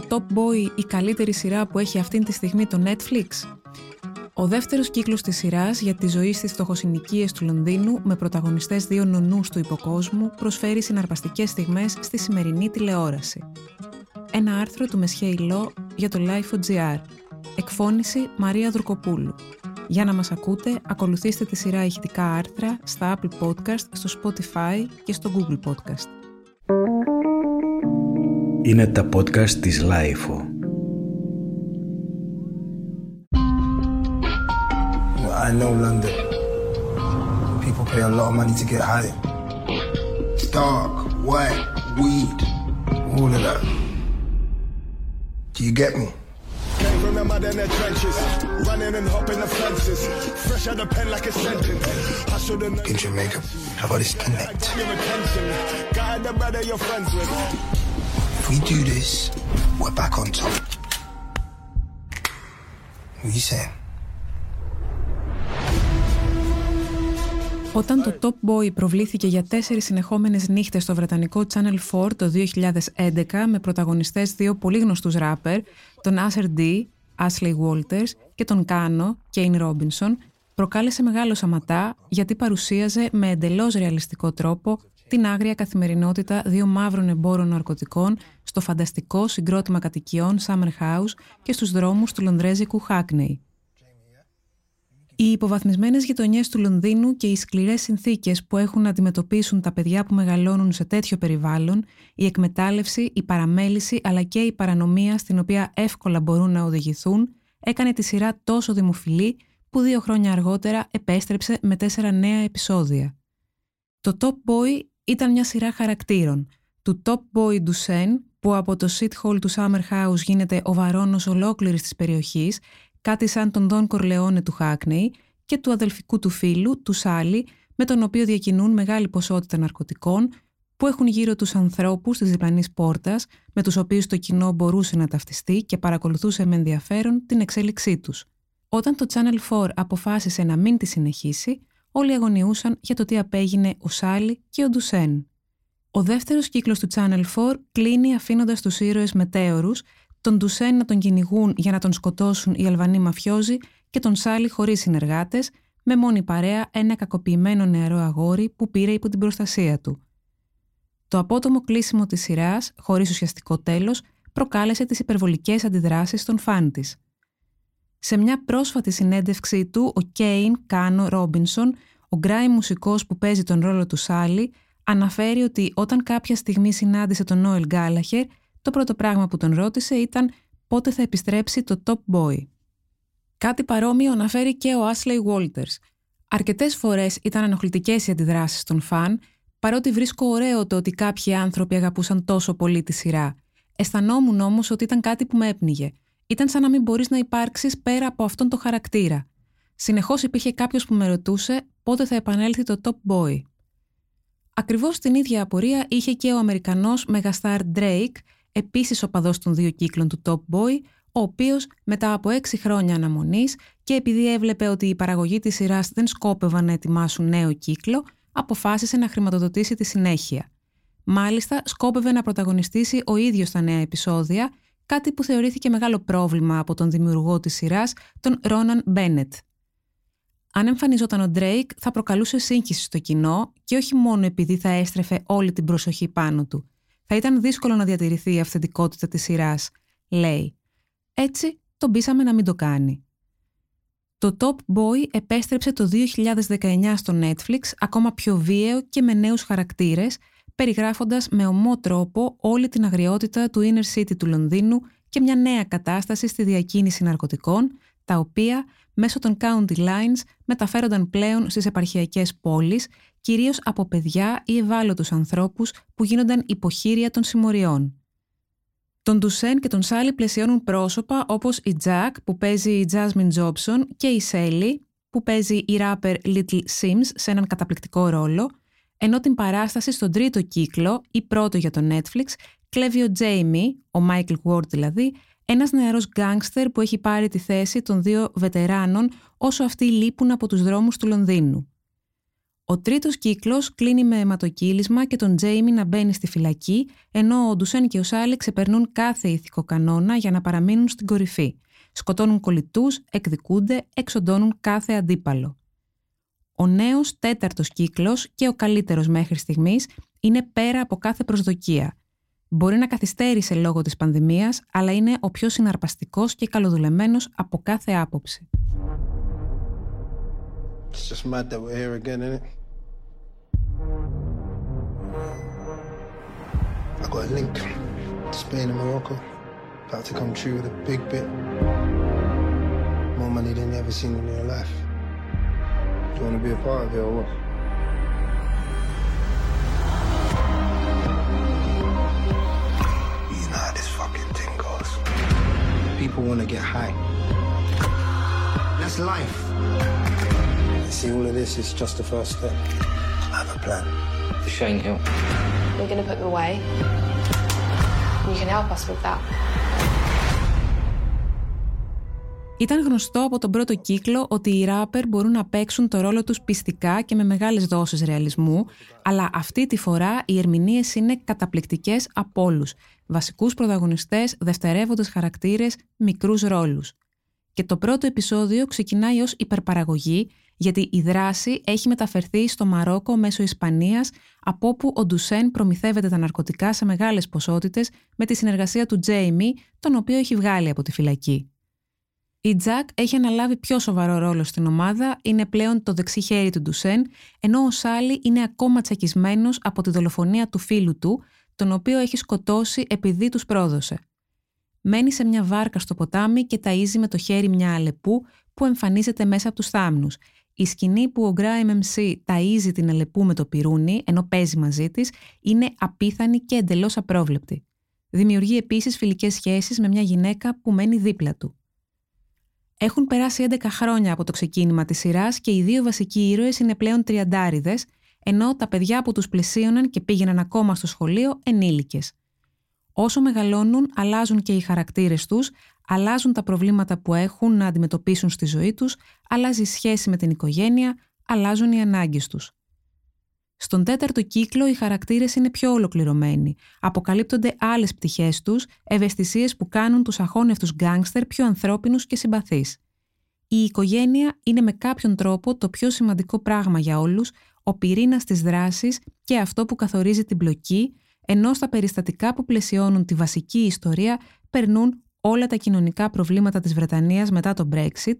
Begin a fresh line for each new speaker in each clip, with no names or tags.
το Top Boy η καλύτερη σειρά που έχει αυτή τη στιγμή το Netflix? Ο δεύτερος κύκλος της σειράς για τη ζωή στις φτωχοσυνοικίε του Λονδίνου με πρωταγωνιστές δύο νονούς του υποκόσμου προσφέρει συναρπαστικές στιγμές στη σημερινή τηλεόραση. Ένα άρθρο του Μεσχέη Λό για το Life.gr. Εκφώνηση Μαρία Δουρκοπούλου. Για να μας ακούτε, ακολουθήστε τη σειρά ηχητικά άρθρα στα Apple Podcast, στο Spotify και στο Google Podcast.
Είναι τα podcast της Lifeo.
I know London. People pay a lot of money to get high. Dark, white, weed, all of that. Do you get me?
Came from the mud in the trenches, running and hopping the fences, fresh out the pen like a sentence. Hustled and
In Jamaica, how about this connect?
your attention. Guide the brother you're friends with.
If we do this, we're back on top. What you saying?
Όταν το Top Boy προβλήθηκε για τέσσερις συνεχόμενες νύχτες στο βρετανικό Channel 4 το 2011 με πρωταγωνιστές δύο πολύ γνωστούς ράπερ, τον Asher D, Ashley Walters και τον Kano, Kane Robinson, προκάλεσε μεγάλο σαματά γιατί παρουσίαζε με εντελώς ρεαλιστικό τρόπο την άγρια καθημερινότητα δύο μαύρων εμπόρων ναρκωτικών στο φανταστικό συγκρότημα κατοικιών Summer House και στους δρόμους του λονδρέζικου Hackney. Οι υποβαθμισμένες γειτονιές του Λονδίνου και οι σκληρές συνθήκες που έχουν να αντιμετωπίσουν τα παιδιά που μεγαλώνουν σε τέτοιο περιβάλλον, η εκμετάλλευση, η παραμέληση αλλά και η παρανομία στην οποία εύκολα μπορούν να οδηγηθούν, έκανε τη σειρά τόσο δημοφιλή που δύο χρόνια αργότερα επέστρεψε με τέσσερα νέα επεισόδια. Το Top Boy ήταν μια σειρά χαρακτήρων. Του Top Boy Ντουσέν, που από το shithole του Summer House γίνεται ο βαρόνος ολόκληρης της περιοχής, κάτι σαν τον Δον Κορλεόνε του Χάκνεϊ και του αδελφικού του φίλου, του Σάλι, με τον οποίο διακινούν μεγάλη ποσότητα ναρκωτικών που έχουν γύρω τους ανθρώπους της διπλανής πόρτας, με τους οποίους το κοινό μπορούσε να ταυτιστεί και παρακολουθούσε με ενδιαφέρον την εξέλιξή τους. Όταν το Channel 4 αποφάσισε να μην τη συνεχίσει, όλοι αγωνιούσαν για το τι απέγινε ο Σάλι και ο Ντουσέν. Ο δεύτερος κύκλος του Channel 4 κλείνει αφήνοντας τους ήρωες μετέωρους, τον Ντουσέν να τον κυνηγούν για να τον σκοτώσουν οι Αλβανοί μαφιόζοι και τον Σάλι χωρίς συνεργάτες, με μόνη παρέα ένα κακοποιημένο νεαρό αγόρι που πήρε υπό την προστασία του. Το απότομο κλείσιμο της σειράς, χωρίς ουσιαστικό τέλος, προκάλεσε τις υπερβολικές αντιδράσεις των φαν της. Σε μια πρόσφατη συνέντευξή του, ο Κέιν Κάνο Ρόμπινσον, ο γκράι μουσικός που παίζει τον ρόλο του Σάλι, αναφέρει ότι όταν κάποια στιγμή συνάντησε τον Νόελ Γκάλαχερ, το πρώτο πράγμα που τον ρώτησε ήταν πότε θα επιστρέψει το Top Boy. Κάτι παρόμοιο αναφέρει και ο Ashley Walters. Αρκετές φορές ήταν ενοχλητικές οι αντιδράσεις των φαν, παρότι βρίσκω ωραίο το ότι κάποιοι άνθρωποι αγαπούσαν τόσο πολύ τη σειρά. Αισθανόμουν όμως ότι ήταν κάτι που με έπνιγε. Ήταν σαν να μην μπορείς να υπάρξεις πέρα από αυτόν τον χαρακτήρα. Συνεχώς υπήρχε κάποιος που με ρωτούσε πότε θα επανέλθει το Top Boy. Ακριβώς την ίδια απορία είχε και ο Αμερικανός μεγαστάρ Drake, επίσης οπαδός των δύο κύκλων του Top Boy, ο οποίος μετά από έξι χρόνια αναμονής και επειδή έβλεπε ότι η παραγωγή της σειράς δεν σκόπευαν να ετοιμάσουν νέο κύκλο, αποφάσισε να χρηματοδοτήσει τη συνέχεια. Μάλιστα, σκόπευε να πρωταγωνιστήσει ο ίδιος στα νέα επεισόδια, κάτι που θεωρήθηκε μεγάλο πρόβλημα από τον δημιουργό της σειράς, τον Ρόναν Μπένετ. Αν εμφανιζόταν ο Drake, θα προκαλούσε σύγχυση στο κοινό και όχι μόνο επειδή θα έστρεφε όλη την προσοχή πάνω του. Θα ήταν δύσκολο να διατηρηθεί η αυθεντικότητα της σειράς, λέει. Έτσι, τον πείσαμε να μην το κάνει. Το Top Boy επέστρεψε το 2019 στο Netflix ακόμα πιο βίαιο και με νέους χαρακτήρες, περιγράφοντας με ομό τρόπο όλη την αγριότητα του Inner City του Λονδίνου και μια νέα κατάσταση στη διακίνηση ναρκωτικών, τα οποία μέσω των County Lines μεταφέρονταν πλέον στις επαρχιακές πόλεις, κυρίως από παιδιά ή ευάλωτους ανθρώπους που γίνονταν υποχείρια των συμμοριών. Τον Ντουσέν και τον Σάλι πλαισιώνουν πρόσωπα όπως η Jack που παίζει η Jasmine Jobson και η Sally που παίζει η rapper Little Sims σε έναν καταπληκτικό ρόλο, ενώ την παράσταση στον τρίτο κύκλο ή πρώτο για το Netflix κλέβει ο Jamie, ο Michael Ward δηλαδή, ένας νεαρός γκάνγκστερ που έχει πάρει τη θέση των δύο βετεράνων όσο αυτοί λείπουν από τους δρόμους του Λονδίνου. Ο τρίτος κύκλος κλείνει με αιματοκύλισμα και τον Τζέιμι να μπαίνει στη φυλακή, ενώ ο Ντουσέν και ο Σάλι ξεπερνούν κάθε ηθικό κανόνα για να παραμείνουν στην κορυφή. Σκοτώνουν κολλητούς, εκδικούνται, εξοντώνουν κάθε αντίπαλο. Ο νέος τέταρτος κύκλος και ο καλύτερος μέχρι στιγμής είναι πέρα από κάθε προσδοκία. Μπορεί να καθυστέρησε λόγω της πανδημίας, αλλά είναι ο πιο συναρπαστικός και καλοδουλεμένος από κάθε άποψη.
It's just mad that we're here again, isn't it? I got a link to Spain and Morocco. About to come true with a big bit. More money than you ever seen in your life. Do you want to be a part of it or what? You know how this fucking thing goes. People want to get high. That's life. See, all of this is just the first step. I have a plan.
The Shane Hill.
We're going to put them away. You can help us with that.
Ήταν γνωστό από τον πρώτο κύκλο ότι οι ράπερ μπορούν να παίξουν το ρόλο τους πιστικά και με μεγάλες δόσεις ρεαλισμού, αλλά αυτή τη φορά οι ερμηνείες είναι καταπληκτικές από όλους. Βασικούς πρωταγωνιστές, δευτερεύοντες χαρακτήρες, μικρούς ρόλους. Και το πρώτο επεισόδιο ξεκινάει ως υπερπαραγωγή, γιατί η δράση έχει μεταφερθεί στο Μαρόκο μέσω Ισπανίας, από όπου ο Ντουσέν προμηθεύεται τα ναρκωτικά σε μεγάλες ποσότητες με τη συνεργασία του Τζέιμι, τον οποίο έχει βγάλει από τη φυλακή. Η Τζακ έχει αναλάβει πιο σοβαρό ρόλο στην ομάδα, είναι πλέον το δεξί χέρι του Ντουσέν, ενώ ο Σάλι είναι ακόμα τσακισμένος από τη δολοφονία του φίλου του, τον οποίο έχει σκοτώσει επειδή τους πρόδωσε. Μένει σε μια βάρκα στο ποτάμι και ταΐζει με το χέρι μια αλεπού που εμφανίζεται μέσα από τους θάμνους. Η σκηνή που ο Grime MC ταΐζει την αλεπού με το πυρούνι, ενώ παίζει μαζί της, είναι απίθανη και εντελώς απρόβλεπτη. Δημιουργεί επίσης φιλικές σχέσεις με μια γυναίκα που μένει δίπλα του. Έχουν περάσει 11 χρόνια από το ξεκίνημα της σειράς και οι δύο βασικοί ήρωες είναι πλέον τριαντάριδες, ενώ τα παιδιά που τους πλαισίωναν και πήγαιναν ακόμα στο σχολείο ενήλικες. Όσο μεγαλώνουν, αλλάζουν και οι χαρακτήρες τους, αλλάζουν τα προβλήματα που έχουν να αντιμετωπίσουν στη ζωή τους, αλλάζει η σχέση με την οικογένεια, αλλάζουν οι ανάγκες τους. Στον τέταρτο κύκλο οι χαρακτήρες είναι πιο ολοκληρωμένοι. Αποκαλύπτονται άλλες πτυχές τους, ευαισθησίες που κάνουν τους αχώνευτους γκάνγκστερ πιο ανθρώπινους και συμπαθείς. Η οικογένεια είναι με κάποιον τρόπο το πιο σημαντικό πράγμα για όλους, ο πυρήνας της δράσης και αυτό που καθορίζει την πλοκή, ενώ στα περιστατικά που πλαισιώνουν τη βασική ιστορία περνούν όλα τα κοινωνικά προβλήματα της Βρετανίας μετά το Brexit,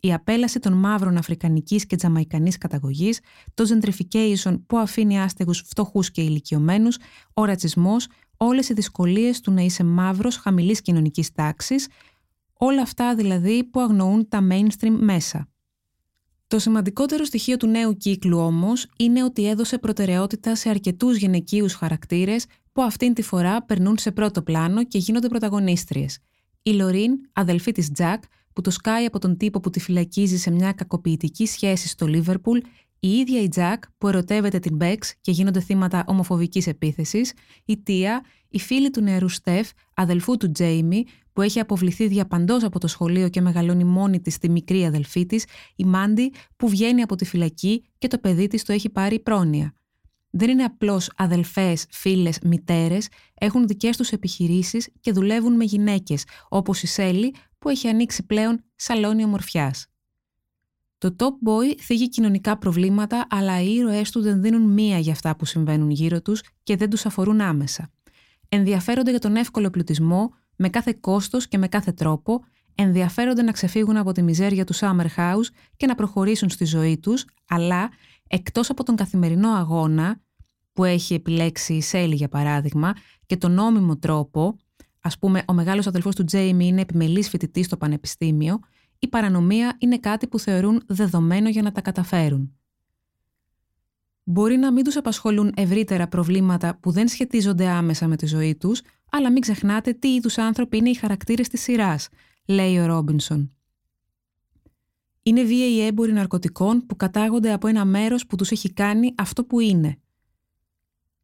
η απέλαση των μαύρων αφρικανικής και τζαμαϊκανής καταγωγής, το gentrification που αφήνει άστεγους φτωχούς και ηλικιωμένους, ο ρατσισμός, όλες οι δυσκολίες του να είσαι μαύρος χαμηλής κοινωνικής τάξης, όλα αυτά δηλαδή που αγνοούν τα mainstream μέσα. Το σημαντικότερο στοιχείο του νέου κύκλου όμως είναι ότι έδωσε προτεραιότητα σε αρκετούς γυναικείους χαρακτήρες που αυτήν τη φορά περνούν σε πρώτο πλάνο και γίνονται πρωταγωνίστριες. Η Λωρίν, αδελφή της Τζακ, που το σκάει από τον τύπο που τη φυλακίζει σε μια κακοποιητική σχέση στο Λίβερπουλ, η ίδια η Τζακ που ερωτεύεται την Μπέξ και γίνονται θύματα ομοφοβικής επίθεσης, η Τία, η φίλη του νεαρού Στεφ, αδελφού του Τζέιμι, που έχει αποβληθεί διαπαντός από το σχολείο και μεγαλώνει μόνη της τη μικρή αδελφή της, η Μάντι που βγαίνει από τη φυλακή και το παιδί της το έχει πάρει πρόνοια. Δεν είναι απλώς αδελφές, φίλες, μητέρες, έχουν δικές τους επιχειρήσεις και δουλεύουν με γυναίκες, όπως η Σέλη που έχει ανοίξει πλέον σαλόνι ομορφιάς. Το Top Boy θίγει κοινωνικά προβλήματα, αλλά οι ήρωές του δεν δίνουν μία για αυτά που συμβαίνουν γύρω τους και δεν τους αφορούν άμεσα. Ενδιαφέρονται για τον εύκολο πλουτισμό, με κάθε κόστος και με κάθε τρόπο, ενδιαφέρονται να ξεφύγουν από τη μιζέρια του Summer House και να προχωρήσουν στη ζωή τους, αλλά εκτός από τον καθημερινό αγώνα, που έχει επιλέξει η Σέλη για παράδειγμα, και τον νόμιμο τρόπο, Α πούμε, ο μεγάλος αδελφός του Τζέιμι είναι επιμελής φοιτητής στο πανεπιστήμιο, η παρανομία είναι κάτι που θεωρούν δεδομένο για να τα καταφέρουν. Μπορεί να μην τους απασχολούν ευρύτερα προβλήματα που δεν σχετίζονται άμεσα με τη ζωή τους, αλλά μην ξεχνάτε τι είδους άνθρωποι είναι οι χαρακτήρες της σειράς, λέει ο Ρόμπινσον. Είναι βίαιοι έμποροι ναρκωτικών που κατάγονται από ένα μέρος που τους έχει κάνει αυτό που είναι.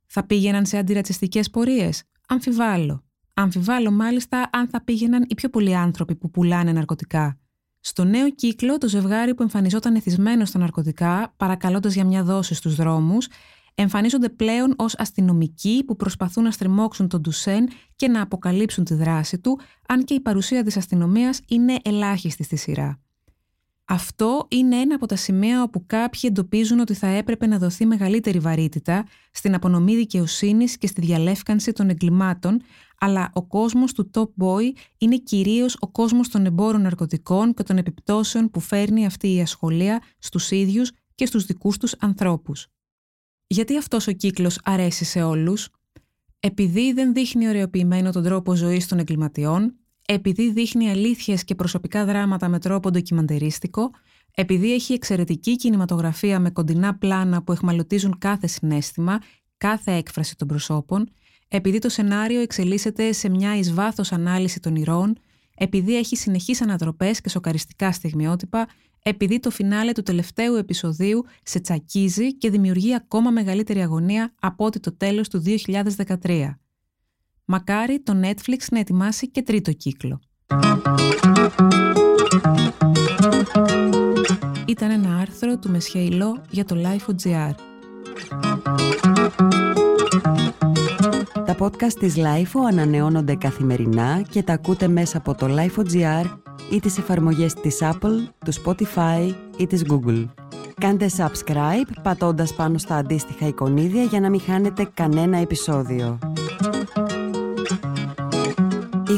Θα πήγαιναν σε αντιρατσιστικές πορείες, αμφιβάλλω. Αμφιβάλλω μάλιστα αν θα πήγαιναν οι πιο πολλοί άνθρωποι που πουλάνε ναρκωτικά. Στο νέο κύκλο, το ζευγάρι που εμφανιζόταν εθισμένο στα ναρκωτικά, παρακαλώντας για μια δόση στους δρόμους, εμφανίζονται πλέον ως αστυνομικοί που προσπαθούν να στριμώξουν τον Ντουσέν και να αποκαλύψουν τη δράση του, αν και η παρουσία της αστυνομίας είναι ελάχιστη στη σειρά. Αυτό είναι ένα από τα σημεία όπου κάποιοι εντοπίζουν ότι θα έπρεπε να δοθεί μεγαλύτερη βαρύτητα στην απονομή δικαιοσύνης και στη διαλεύκανση των εγκλημάτων, αλλά ο κόσμος του Top Boy είναι κυρίως ο κόσμος των εμπόρων ναρκωτικών και των επιπτώσεων που φέρνει αυτή η ασχολία στους ίδιους και στους δικούς τους ανθρώπους. Γιατί αυτός ο κύκλος αρέσει σε όλους; Επειδή δεν δείχνει ωρεοποιημένο τον τρόπο ζωής των εγκληματιών, επειδή δείχνει αλήθειες και προσωπικά δράματα με τρόπο ντοκιμαντερίστικο, επειδή έχει εξαιρετική κινηματογραφία με κοντινά πλάνα που εχμαλωτίζουν κάθε συνέστημα, κάθε έκφραση των προσώπων, επειδή το σενάριο εξελίσσεται σε μια εις βάθος ανάλυση των ηρώων, επειδή έχει συνεχείς ανατροπές και σοκαριστικά στιγμιότυπα, επειδή το φινάλε του τελευταίου επεισοδίου σε τσακίζει και δημιουργεί ακόμα μεγαλύτερη αγωνία από ότι το τέλος του 2013. Μακάρι το Netflix να ετοιμάσει και τρίτο κύκλο. Ήταν ένα άρθρο του Μεσχέιλο για το Life.gr.
Τα podcast της Lifeo ανανεώνονται καθημερινά και τα ακούτε μέσα από το Lifeo.gr ή τις εφαρμογές της Apple, του Spotify ή της Google. Κάντε subscribe πατώντας πάνω στα αντίστοιχα εικονίδια για να μην χάνετε κανένα επεισόδιο.